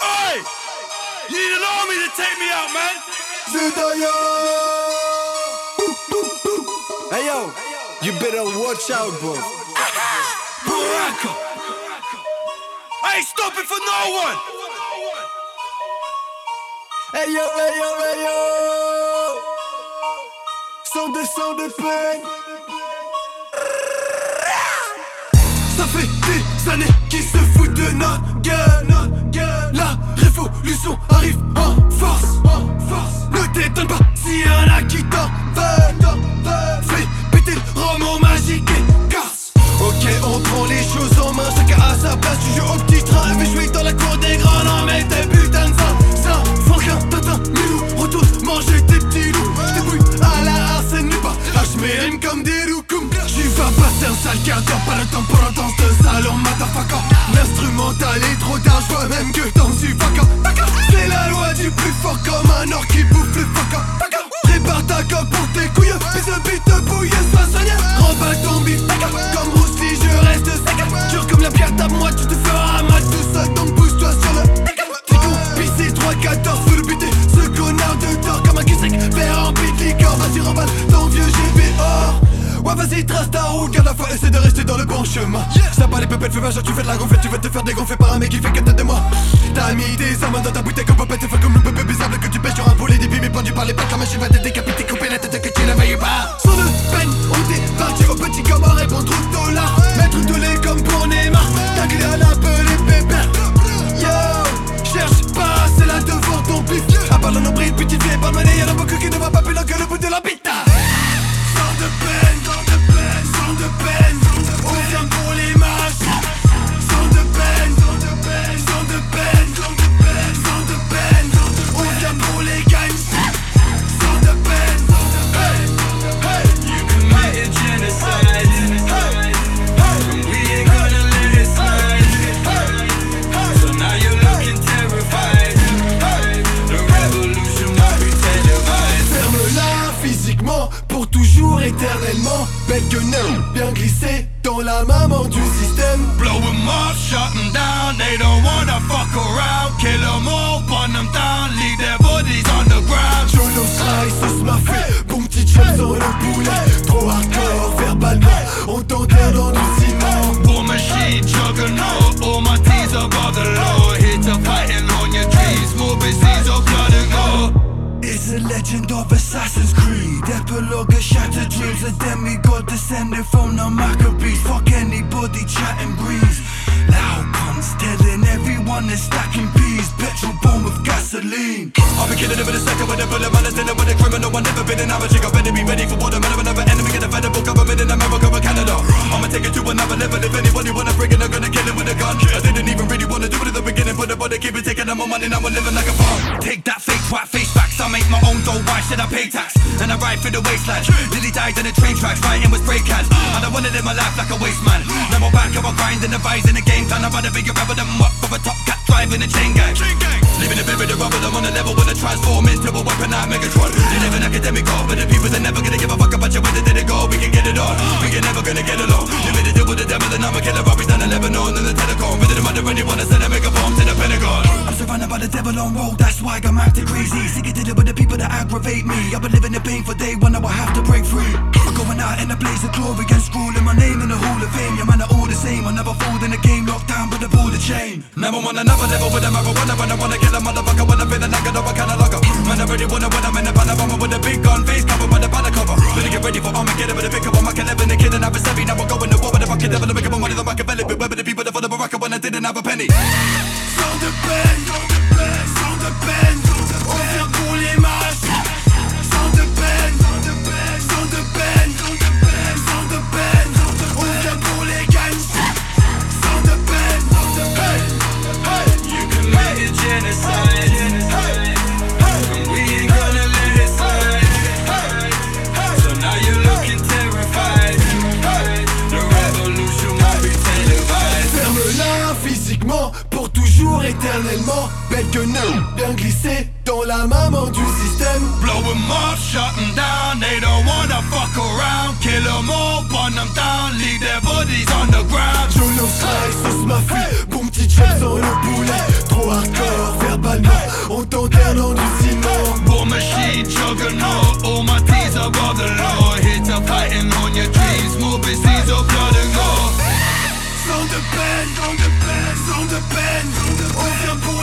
Oi! You need an army to take me out, man! Zediyah! Hey yo, you better watch out, bro. Barraka! I ain't stopping for no one! Hey yo, hey yo, hey yo! Sang de, sang de peine. Ça fait des années qu'ils se foutent de notre gueule, notre gueule. La arrive en force, en force. Ne t'étonne pas s'il y en a qui t'en veulent. Fais péter le roman magique et casse. Ok, on prend les choses en main, chacun à sa place. Tu joues au petit train, mais je suis dans la cour des grands. Non, mais t'es comme. J'y vas passer un sale quart d'heure, pas le temps pour danse de salon, motherfucker. L'instrumental est trop tard, j'vois même que t'en suis vacant. C'est la loi du plus fort comme un or qui bouffe le chemin Ça pas les pépettes fais tu fais de la gonflette Tu vas te faire dégonfler par un mec qui fait que tête de moi T'as mis des armes dans ta bouteille comme popette Fais comme le bébé bizarre que tu pêches sur un poulet Des mais pendu par les pattes La machine va te décapiter couper la tête que tu ne veilles pas. Sans de peine pour éternellement Belle non, bien glissée dans la maman du système Blow 'em up, shut 'em down. They don't wanna fuck around. Kill 'em all, burn 'em down. Leave their bodies on A legend of Assassin's Creed Epilogue of shattered dreams A demigod descended from the Maccabees Fuck anybody chatting breeze Loud guns telling everyone they're stacking peas Petrol bomb with gasoline I'll be killing it in a second with a bullet man, dealing with a criminal. I've never been an amateur. I better be ready for what I'm another enemy. Get a federal government in America or Canada. I'ma take it to another level. If anybody wanna bring it, I'm gonna kill it with a gun. I didn't even really wanna do it at the beginning, but the body keep it taking more money. Now I'm living like a farm. Take that fake twat face. I make my own dough. Why should I pay tax? And I ride through the wasteland. Lily died in the train tracks, fighting with spray cans. And I wanna live my life like a waste man. Now I'm back, I'm grinding the vise in the game plan. I'm about to bigger rebel than up of a top cat driving a chain gang. Living a bit with rubber, I'm on a level when I transform into a weapon like Megatron. You live an academic goal, but the people they're never gonna give a fuck about you. Did it go? We can get it on. We can never gonna get along. Made a deal with the devil, and I'm a killer. The devil on road, that's why I'm acting crazy Sick of dealing with the people that aggravate me I've been living in pain for day now I have to break free I'm going out in a blaze of glory and schooling my name in the hall of fame Your man are all the same, I never fold in the game Locked down, but I pull the chain Never on another level with a marijuana when I wanna kill a motherfucker when I feel like I know I kinda lock up. Man, I really wanna when I'm in the panorama with a big gun face covered by the banner cover. Better get ready for Armageddon with a pick up on my Kevin, the kid and have a seven. Now I'm going to war with the fucking devil to make up money, the Machiavelli. Beware with the people that follow Barraka when I didn't have a penny. Sang de peine, sans dans la maman du système. Blow them up, shut them down, they don't wanna fuck around. Kill them all, burn them down, leave their bodies on the ground. Jolo slice, sauce ma fille, bon petit chef dans le poulet Trop hardcore, verbalement, on t'enterne en hallucinant War machine, juggernaut, all my T's above the law. Here to fighting on your dreams, more disease or blood and gore. Sans de peine, sans de peine, sans de peine, on vient pour